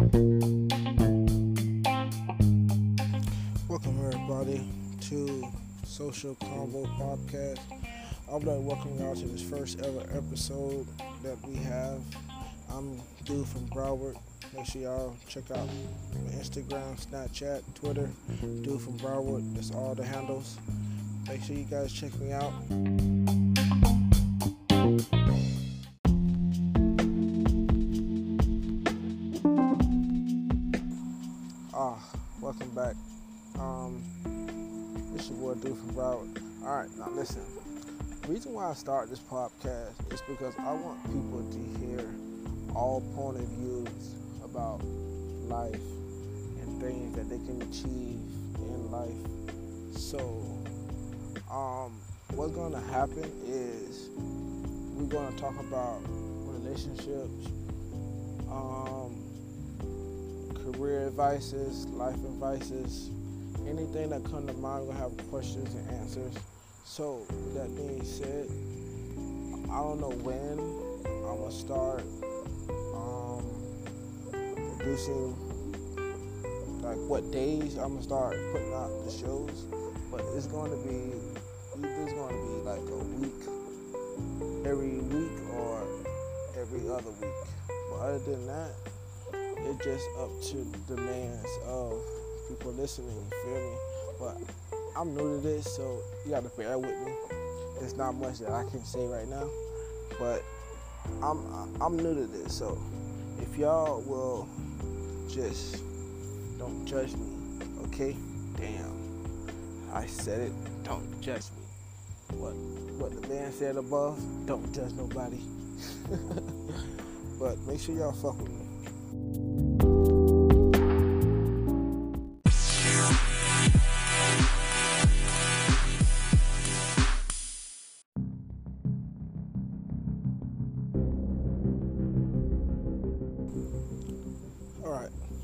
Welcome, everybody, to Social Convo Podcast. I would like to welcome y'all to this first ever episode that we have. I'm Dude from Broward. Make sure y'all check out my Instagram, Snapchat, Twitter. Dude from Broward. That's all the handles. Make sure you guys check me out. Start this podcast is because I want people to hear all point of views about life and things that they can achieve in life. So, um, what's going to happen is we're going to talk about relationships, um, career advices, life advices, anything that come to mind. Gonna have questions and answers. So, with that being said, I don't know when I'm gonna start um, producing, like what days I'm gonna start putting out the shows, but it's to be it's to be like a week, every week or every other week. But other than that, it's just up to the demands of people listening. Feel me? But I'm new to this, so you gotta bear with me. There's not much that I can say right now, but I'm I'm new to this, so if y'all will just don't judge me, okay? Damn, I said it. Don't judge me. What what the man said above? Don't judge nobody. but make sure y'all fuck with me.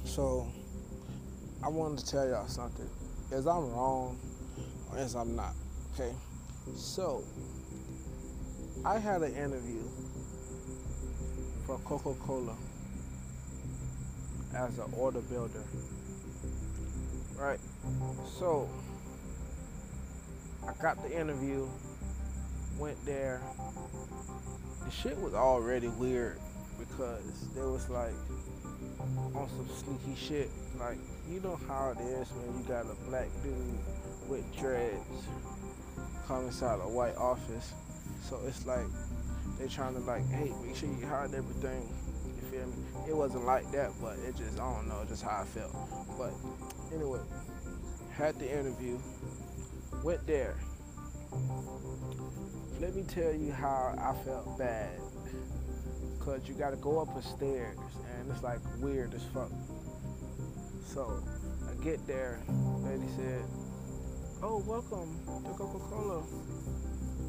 So I wanted to tell y'all something. Is I'm wrong or is I'm not? Okay, so I had an interview for Coca-Cola as an order builder. Right, so I got the interview, went there. The shit was already weird because there was like on some sneaky shit. Like, you know how it is when you got a black dude with dreads come inside a white office. So it's like they're trying to like, hey, make sure you hide everything. You feel me? It wasn't like that, but it just I don't know, just how I felt. But anyway, had the interview, went there. Let me tell you how I felt bad because you got to go up a stairs and it's like weird as fuck. So I get there, lady said, "Oh, welcome to Coca-Cola.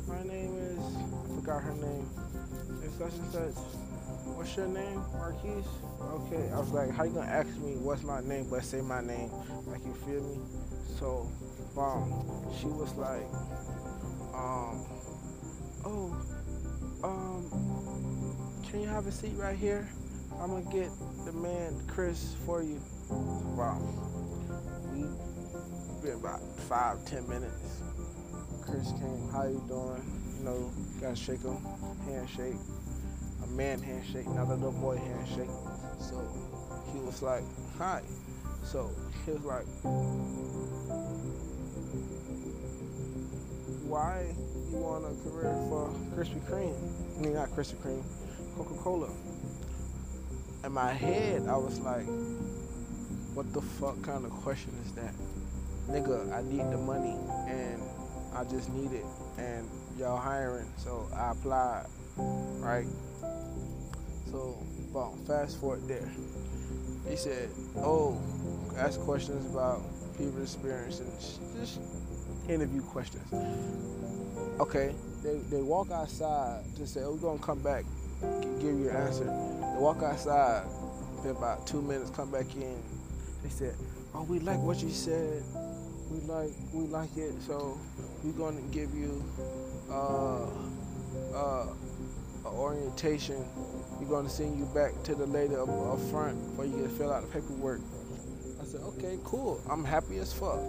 My name is I forgot her name. It's such and such. What's your name, Marquise? Okay. I was like, how you gonna ask me what's my name, but say my name? Like you feel me? So, um, she was like, um, oh, can you have a seat right here? I'm gonna get the man Chris for you. Wow. We been about five, ten minutes. Chris came, how you doing? You know, gotta shake him, handshake. A man handshake, not a little boy handshake. So he was like, hi. So he was like, why you want a career for Krispy Kreme? I mean, not Krispy Kreme, Coca-Cola. In my head, I was like, what the fuck kind of question is that? Nigga, I need the money and I just need it and y'all hiring, so I applied, right? So, boom, fast forward there. He said, oh, ask questions about people experience and just interview questions. Okay, they, they walk outside to say, oh, we're gonna come back, give you an answer. They walk outside, been about two minutes, come back in. They said, oh, we like what you said. We like we like it, so we're gonna give you uh, uh, orientation we're going to send you back to the lady up, up front before you to fill out the paperwork. I said, okay, cool. I'm happy as fuck.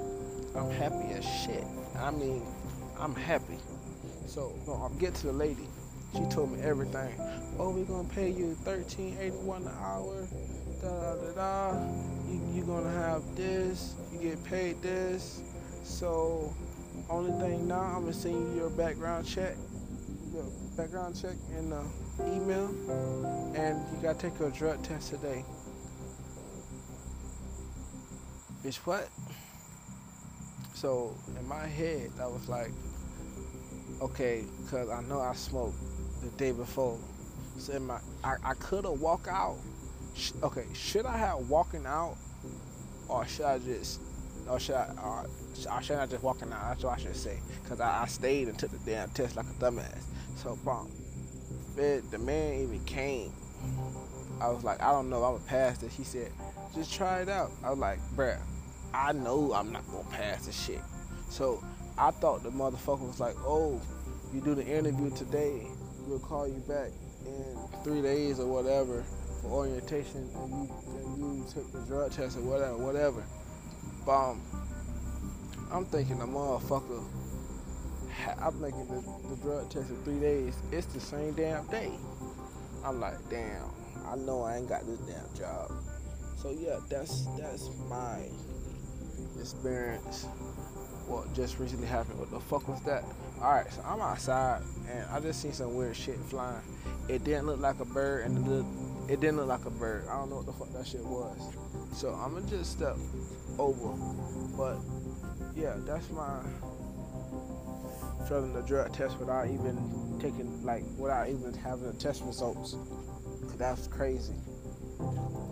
I'm happy as shit. I mean, I'm happy. So no, I get to the lady. She told me everything. Oh, we're gonna pay you thirteen eighty one an hour. Da da da da. You you gonna have this. You get paid this. So only thing now, I'm gonna send you your background check, your background check in the uh, email, and you gotta take your drug test today. Bitch, what? So in my head, I was like, okay, cause I know I smoked the day before. So in my, I, I could have walked out. okay, should I have walking out, or should I just, or should I, uh, I should not just walking out. That's what I should say. Cause I, I stayed and took the damn test like a dumbass. So bomb. The man even came. I was like, I don't know, I'm gonna pass this. He said, just try it out. I was like, bruh, I know I'm not gonna pass this shit. So I thought the motherfucker was like, oh, you do the interview today, we'll call you back in three days or whatever for orientation, and you and you take the drug test or whatever, whatever. I'm thinking the motherfucker. I'm making the, the drug test in three days. It's the same damn day. I'm like, damn. I know I ain't got this damn job. So yeah, that's that's my experience. What just recently happened? What the fuck was that? All right, so I'm outside and I just seen some weird shit flying. It didn't look like a bird, and it, looked, it didn't look like a bird. I don't know what the fuck that shit was. So I'm gonna just step over, but yeah, that's my failing the drug test without even taking like without even having the test results. That's crazy.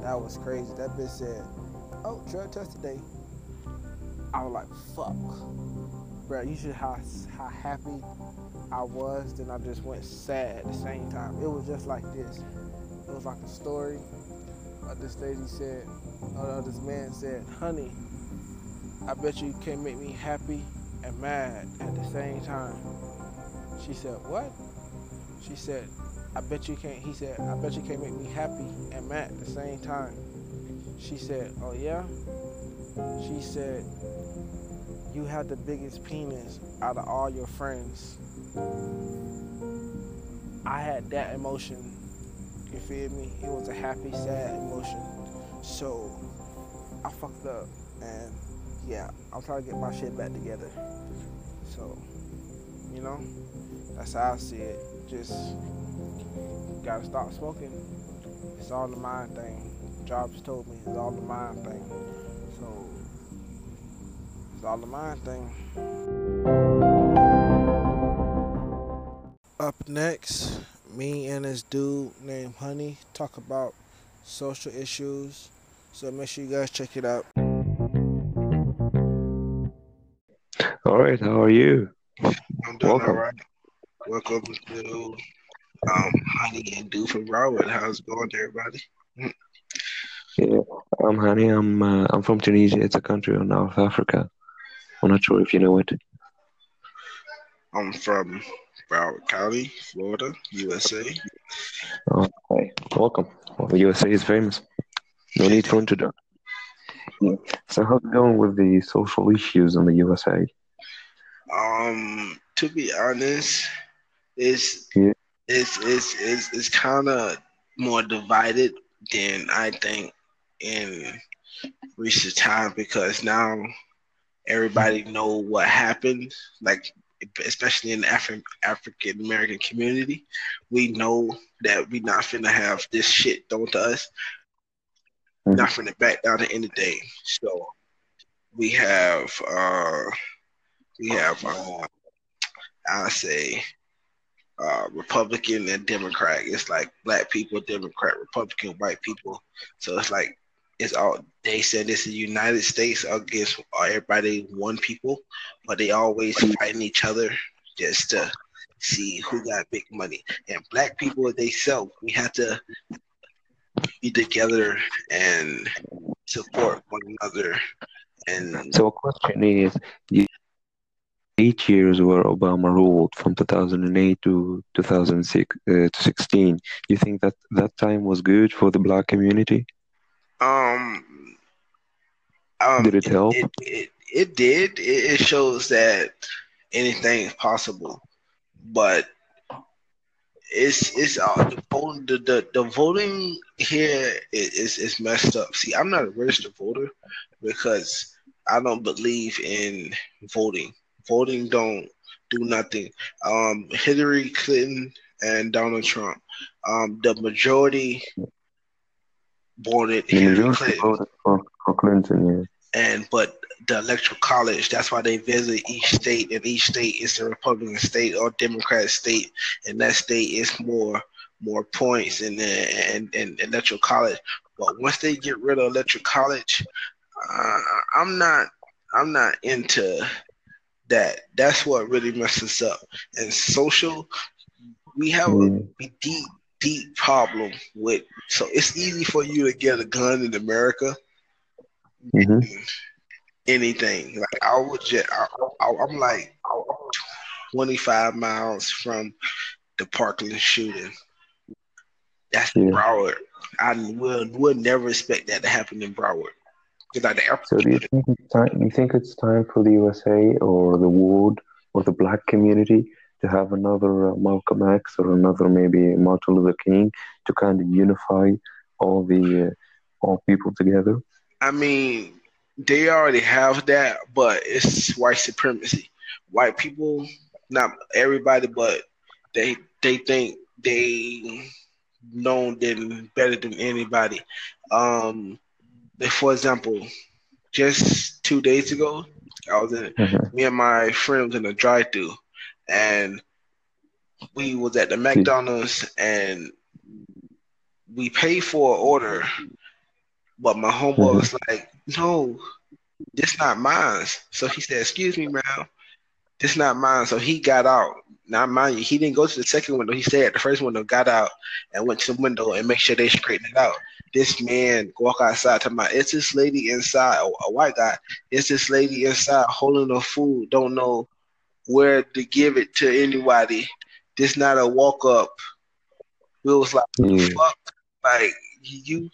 That was crazy. That bitch said, "Oh, drug test today." I was like, "Fuck, bro." You should how how happy I was. Then I just went sad at the same time. It was just like this. It was like a story. Like this lady said, uh, this man said, "Honey." I bet you can't make me happy and mad at the same time. She said, What? She said, I bet you can't. He said, I bet you can't make me happy and mad at the same time. She said, Oh, yeah? She said, You have the biggest penis out of all your friends. I had that emotion. You feel me? It was a happy, sad emotion. So I fucked up and yeah, I'm trying to get my shit back together. So, you know, that's how I see it. Just gotta stop smoking. It's all the mind thing. Jobs told me it's all the mind thing. So, all the mind thing. Up next, me and this dude named Honey talk about social issues. So make sure you guys check it out. All right, how are you? I'm doing Welcome. all right. Welcome to um, Honey and Dude from Broward. How's it going, everybody? Yeah, I'm Honey. I'm uh, I'm from Tunisia. It's a country in North Africa. I'm not sure if you know it. I'm from Broward County, Florida, USA. Okay, welcome. Well, the USA is famous. No need for introduction. So, how's it going with the social issues in the USA? Um, to be honest, it's yeah. it's it's it's, it's kind of more divided than I think in recent time because now everybody know what happened. Like especially in the Afri- African American community, we know that we not finna have this shit done to us. Mm-hmm. Not finna back down to anything. So we have uh we have, uh, I say, uh, Republican and Democrat. It's like black people, Democrat, Republican, white people. So it's like it's all they said is the United States against everybody one people, but they always fighting each other just to see who got big money. And black people they self, we have to be together and support one another. And so a question is eight years where Obama ruled from 2008 to 2006 uh, to 16. You think that that time was good for the black community? Um, um did it help? It, it, it did. It, it shows that anything is possible, but it's it's uh, the, voting, the, the the voting here is is messed up. See, I'm not a registered voter because I don't believe in voting. Voting don't do nothing. Um, Hillary Clinton and Donald Trump, um, the majority voted Hillary Clinton. Voted for, for Clinton, yeah. And but the electoral college. That's why they visit each state, and each state is a Republican state or Democrat state, and that state is more more points in the and, and electoral college. But once they get rid of electoral college, uh, I'm not I'm not into that. That's what really messes up. And social, we have a deep deep problem with. So it's easy for you to get a gun in America. Mm-hmm anything. Like I would just, I, am like 25 miles from the Parkland shooting. That's yeah. Broward. I will would never expect that to happen in Broward. Like so do you think it's time? You think it's time for the USA or the world or the Black community to have another uh, Malcolm X or another maybe Martin Luther King to kind of unify all the uh, all people together? I mean, they already have that, but it's white supremacy. White people, not everybody, but they they think they know them better than anybody. Um, for example, just two days ago, I was in mm-hmm. me and my friend was in a drive-through, and we was at the McDonald's and we paid for an order, but my homeboy mm-hmm. was like, no, this not mine. So he said, excuse me, ma'am, this not mine. So he got out. Now, mind you, he didn't go to the second window. He stayed at the first window, got out, and went to the window and make sure they straightened it out. This man walk outside to my, it's this lady inside, a, a white guy. It's this lady inside holding the food, don't know where to give it to anybody. This not a walk up. We was like, mm. fuck, like you,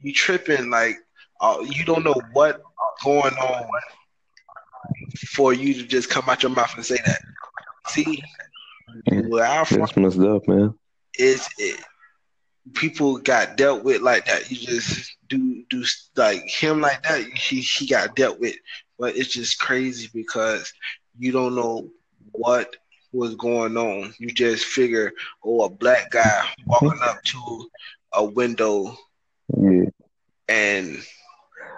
you tripping, like uh, you don't know what going on for you to just come out your mouth and say that. See, where I'm That's messed up, man. Is it people got dealt with like that? You just do do like him like that. He he got dealt with, but it's just crazy because you don't know what was going on. You just figure, oh, a black guy walking up to a window, yeah, and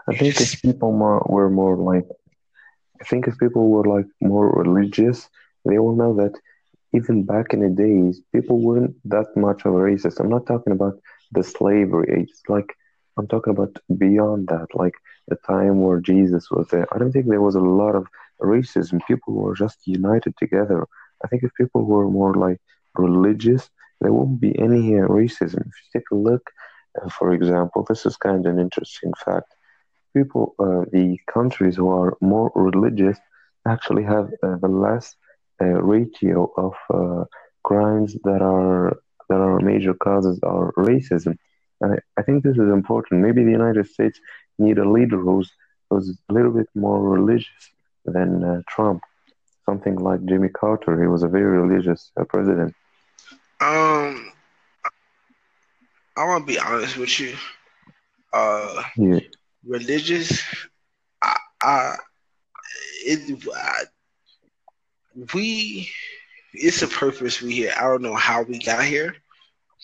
I think if people more, were more like, I think if people were like more religious, they will know that even back in the days, people weren't that much of a racist. I'm not talking about the slavery age. It's like I'm talking about beyond that, like the time where Jesus was there. I don't think there was a lot of racism. People were just united together. I think if people were more like religious, there wouldn't be any uh, racism. If you take a look, uh, for example, this is kind of an interesting fact people, uh, the countries who are more religious actually have uh, the less ratio of crimes that are that are major causes of racism. I, I think this is important. Maybe the United States need a leader who's who's a little bit more religious than uh, Trump. Something like Jimmy Carter. He was a very religious uh, president. Um, I want to be honest with you. Uh, yeah religious, I, I, it, I, we, it's a purpose we here. I don't know how we got here.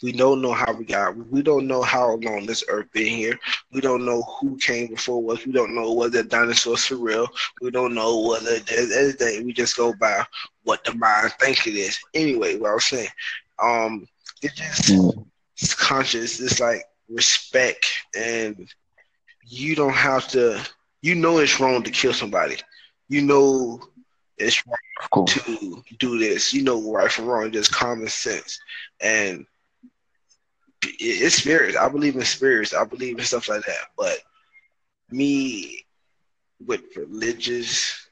We don't know how we got. We don't know how long this earth been here. We don't know who came before us. We don't know whether dinosaurs for real. We don't know whether there's anything. We just go by what the mind thinks it is. Anyway, what I was saying, um, it just it's conscious. It's like respect and you don't have to. You know it's wrong to kill somebody. You know it's wrong to do this. You know right from wrong. Just common sense, and it's spirits. I believe in spirits. I believe in stuff like that. But me with religious,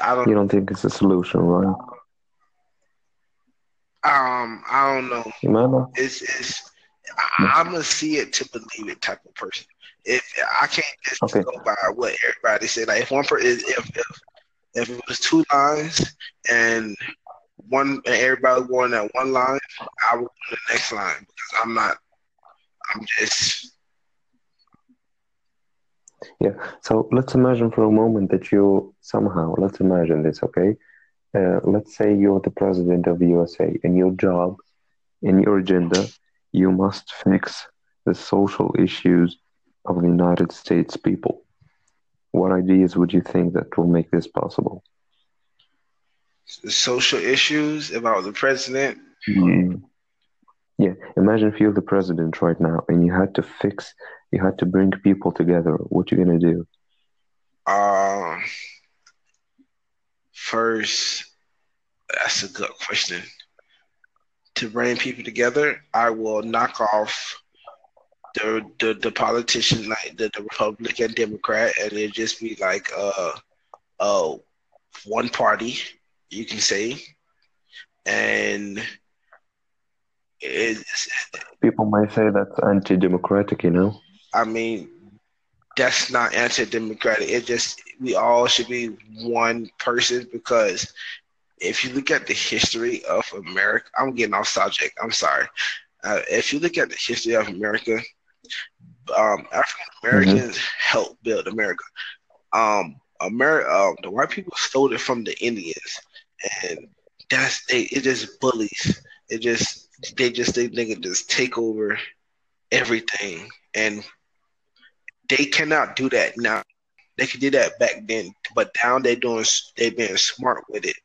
I don't. You don't think it's a solution, right? Um, I don't know. Remember? It's it's. I, am gonna see it to believe it type of person. If I can't just okay. go by what everybody said, like if one person, if if if it was two lines and one and everybody going that one line, I will go the next line because I'm not. I'm just. Yeah. So let's imagine for a moment that you somehow let's imagine this, okay? Uh, let's say you're the president of the USA, and your job, in your agenda, you must fix the social issues of the United States people. What ideas would you think that will make this possible? Social issues about the president. Mm. Yeah, imagine if you're the president right now and you had to fix, you had to bring people together. What you gonna do? Um, first, that's a good question. To bring people together, I will knock off the the, the politician like the, the Republican Democrat, and it just be like uh uh one party, you can say, and it's, people might say that's anti-democratic, you know. I mean, that's not anti-democratic. It just we all should be one person because if you look at the history of America, I'm getting off subject. I'm sorry. Uh, if you look at the history of America, um, African Americans mm-hmm. helped build America. Um, America, um, the white people stole it from the Indians, and that's they. It just bullies. It just they just they nigga just take over everything, and they cannot do that now. They could do that back then, but now they doing they being smart with it.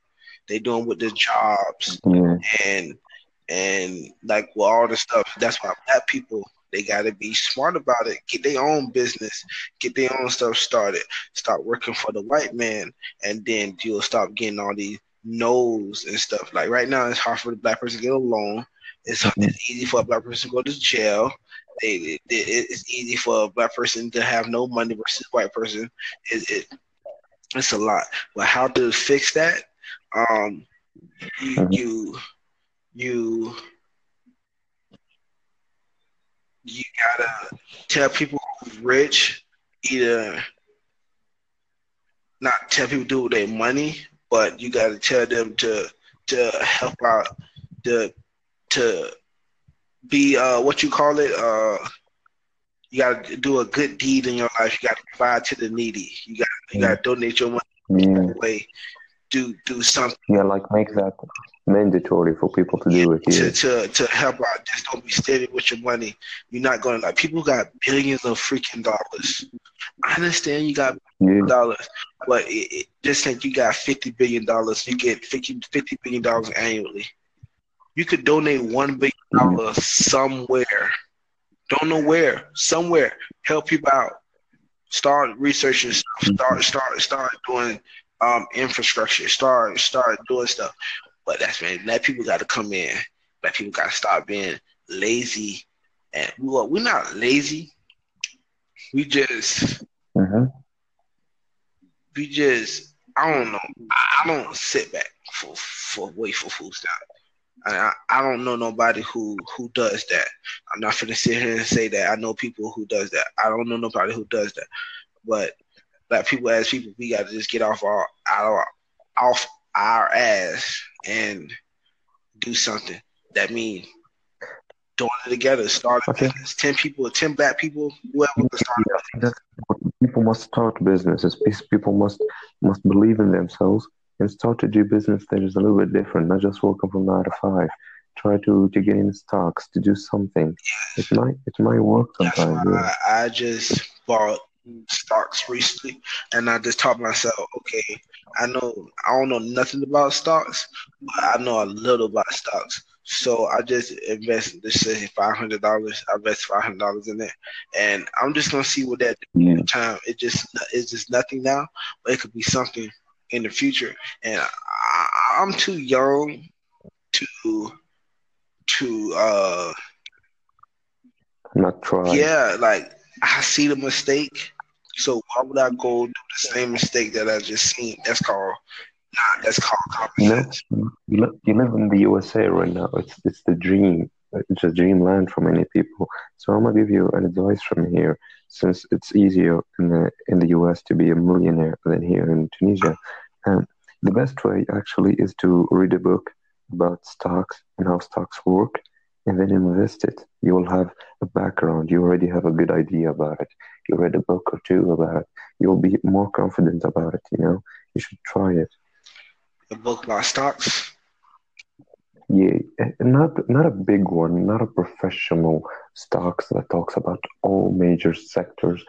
They doing with the jobs yeah. and and like with all the stuff. That's why black people they got to be smart about it. Get their own business, get their own stuff started. Start working for the white man, and then you'll stop getting all these no's and stuff. Like right now, it's hard for the black person to get a loan. It's, it's easy for a black person to go to jail. It, it, it's easy for a black person to have no money versus white person. It, it, it's a lot. But how to fix that? Um, you, you, you you gotta tell people who's rich, either not tell people to do with their money, but you gotta tell them to to help out the to be uh what you call it uh you gotta do a good deed in your life. You gotta provide to the needy. You got you gotta donate your money yeah. way. Do do something. Yeah, like make that mandatory for people to do it. Yeah. To, to to help out. Just don't be steady with your money. You're not gonna like people got billions of freaking dollars. I understand you got yeah. dollars, but it, it, just think you got fifty billion dollars. You get 50, 50 billion dollars annually. You could donate one billion dollars yeah. somewhere. Don't know where. Somewhere. Help people out. Start researching stuff. Start start start doing um, infrastructure. Start start doing stuff. But that's man, black people got to come in. Black people got to stop being lazy. And well, we're not lazy. We just, mm-hmm. we just, I don't know. I, don't sit back for for wait for food stamp. I, I don't know nobody who who does that. I'm not gonna sit here and say that I know people who does that. I don't know nobody who does that. But like people as people, we got to just get off our, our off our ass and do something. That means doing it together. Start a okay. ten people, ten black people, whoever can start. people must start businesses. People must must believe in themselves and start to do business that is a little bit different, not just working from nine to five. Try to to get in stocks, to do something. Yes. It might it might work sometimes. Yeah. I, I just bought stocks recently, and I just taught myself, okay, I know I don't know nothing about stocks, but I know a little about stocks. So I just invest, let's say five hundred dollars. I invest five hundred dollars in there, and I'm just gonna see what that yeah. time. It just it's just nothing now, but it could be something in the future. And I, I'm too young to to uh not try. Yeah, like I see the mistake So why would I go do the same mistake that I just seen? That's called nah, that's called common sense. You, live, you live in the USA right now. It's it's the dream. It's a dreamland for many people. So I'm gonna give you an advice from here, since it's easier in the in the US to be a millionaire than here in Tunisia. And the best way actually is to read a book about stocks and how stocks work and then invest it. You will have a background. You already have a good idea about it. You read a book or two about it. You'll be more confident about it, you know? You should try it. A book about stocks? Yeah, not not a big one, not a professional stocks that talks about all major sectors.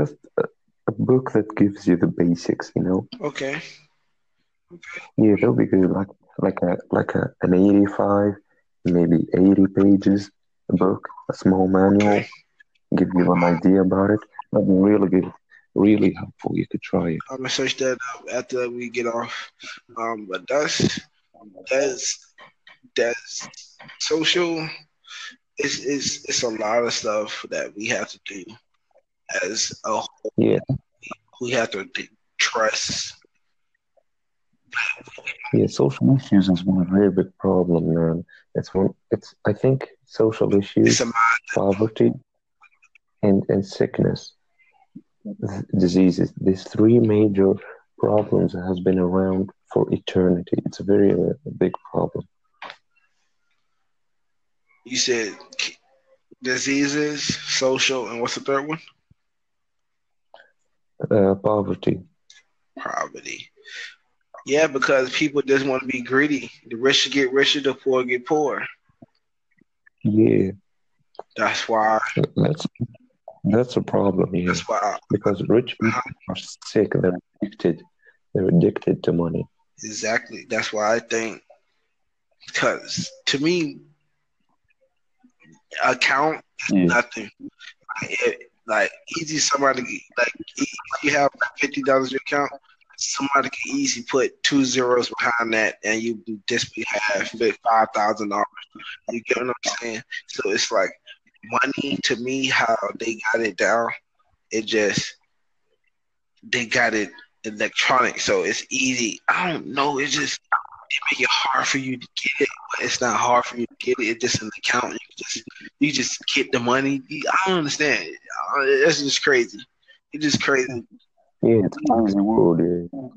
Just a, a book that gives you the basics, you know. Okay. Okay. Yeah, that'll be good. Like like a like a an eighty-five, maybe eighty pages a book, a small manual, give you an idea about it. That'd be really good, really helpful. You could try it. I'm gonna search that up after we get off. Um, but that's that's that's social. It's it's it's a lot of stuff that we have to do as a whole. Yeah, we have to trust yeah, social issues is one very big problem, man. It's one. It's I think social issues, poverty, and and sickness, diseases. These three major problems has been around for eternity. It's a very uh, big problem. You said diseases, social, and what's the third one? Uh, poverty. Poverty. Yeah, because people just want to be greedy. The rich get richer, the poor get poorer. Yeah. That's why. That's that's a problem. Yeah. That's why. Because rich people are sick. They're addicted. They're addicted to money. Exactly. That's why I think. Because to me, account yeah. nothing. Like, like easy somebody like if you have fifty dollars in your account, somebody can easily put two zeros behind that and you just have five thousand dollars. You get what I'm saying? So it's like money to me, how they got it down, it just they got it electronic, so it's easy. I don't know, it's just it make it hard for you to get it, but it's not hard for you to get it. It's just an account. You just you just get the money. I don't understand. Uh, that's just crazy. It's just crazy. Yeah, it's crazy world, yeah.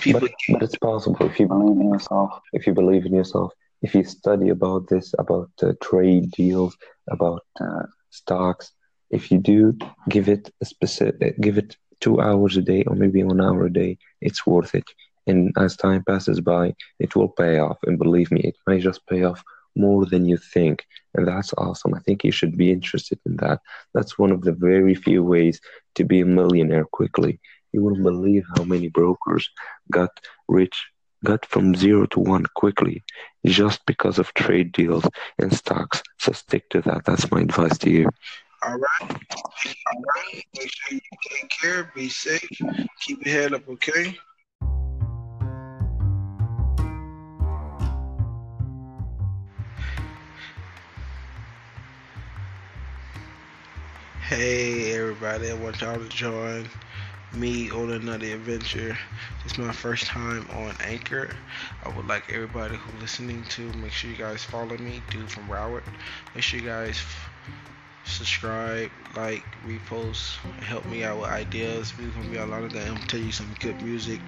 People but, but it's possible if you believe in yourself. If you believe in yourself, if you study about this, about uh, trade deals, about uh, stocks, if you do give it a specific, give it two hours a day or maybe one hour a day, it's worth it. And as time passes by, it will pay off. And believe me, it may just pay off more than you think. And that's awesome. I think you should be interested in that. That's one of the very few ways to be a millionaire quickly. You wouldn't believe how many brokers got rich, got from zero to one quickly just because of trade deals and stocks. So stick to that. That's my advice to you. All right. All right. Make sure you take care, be safe, keep your head up, okay? Hey everybody, I want y'all to join me on another adventure. It's my first time on Anchor. I would like everybody who listening to make sure you guys follow me, dude from Broward. Make sure you guys subscribe, like, repost, help me out with ideas. We're gonna be a lot of that. I'm gonna tell you some good music,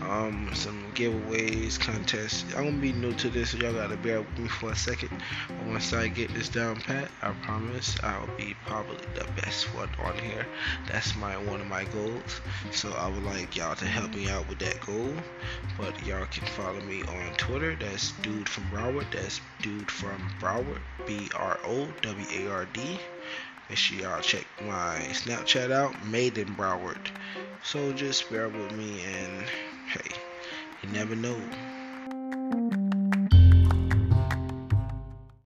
um, some giveaways, contests. I'm gonna be new to this, so y'all gotta bear with me for a second. But once I get this down pat, I promise I'll be probably the best one on here. That's my one of my goals. So I would like y'all to help me out with that goal. But y'all can follow me on Twitter. That's dude from Broward. That's dude from Broward. B R O W A R D. Make sure y'all check my Snapchat out, Maiden Broward. So just bear with me and hey, you never know.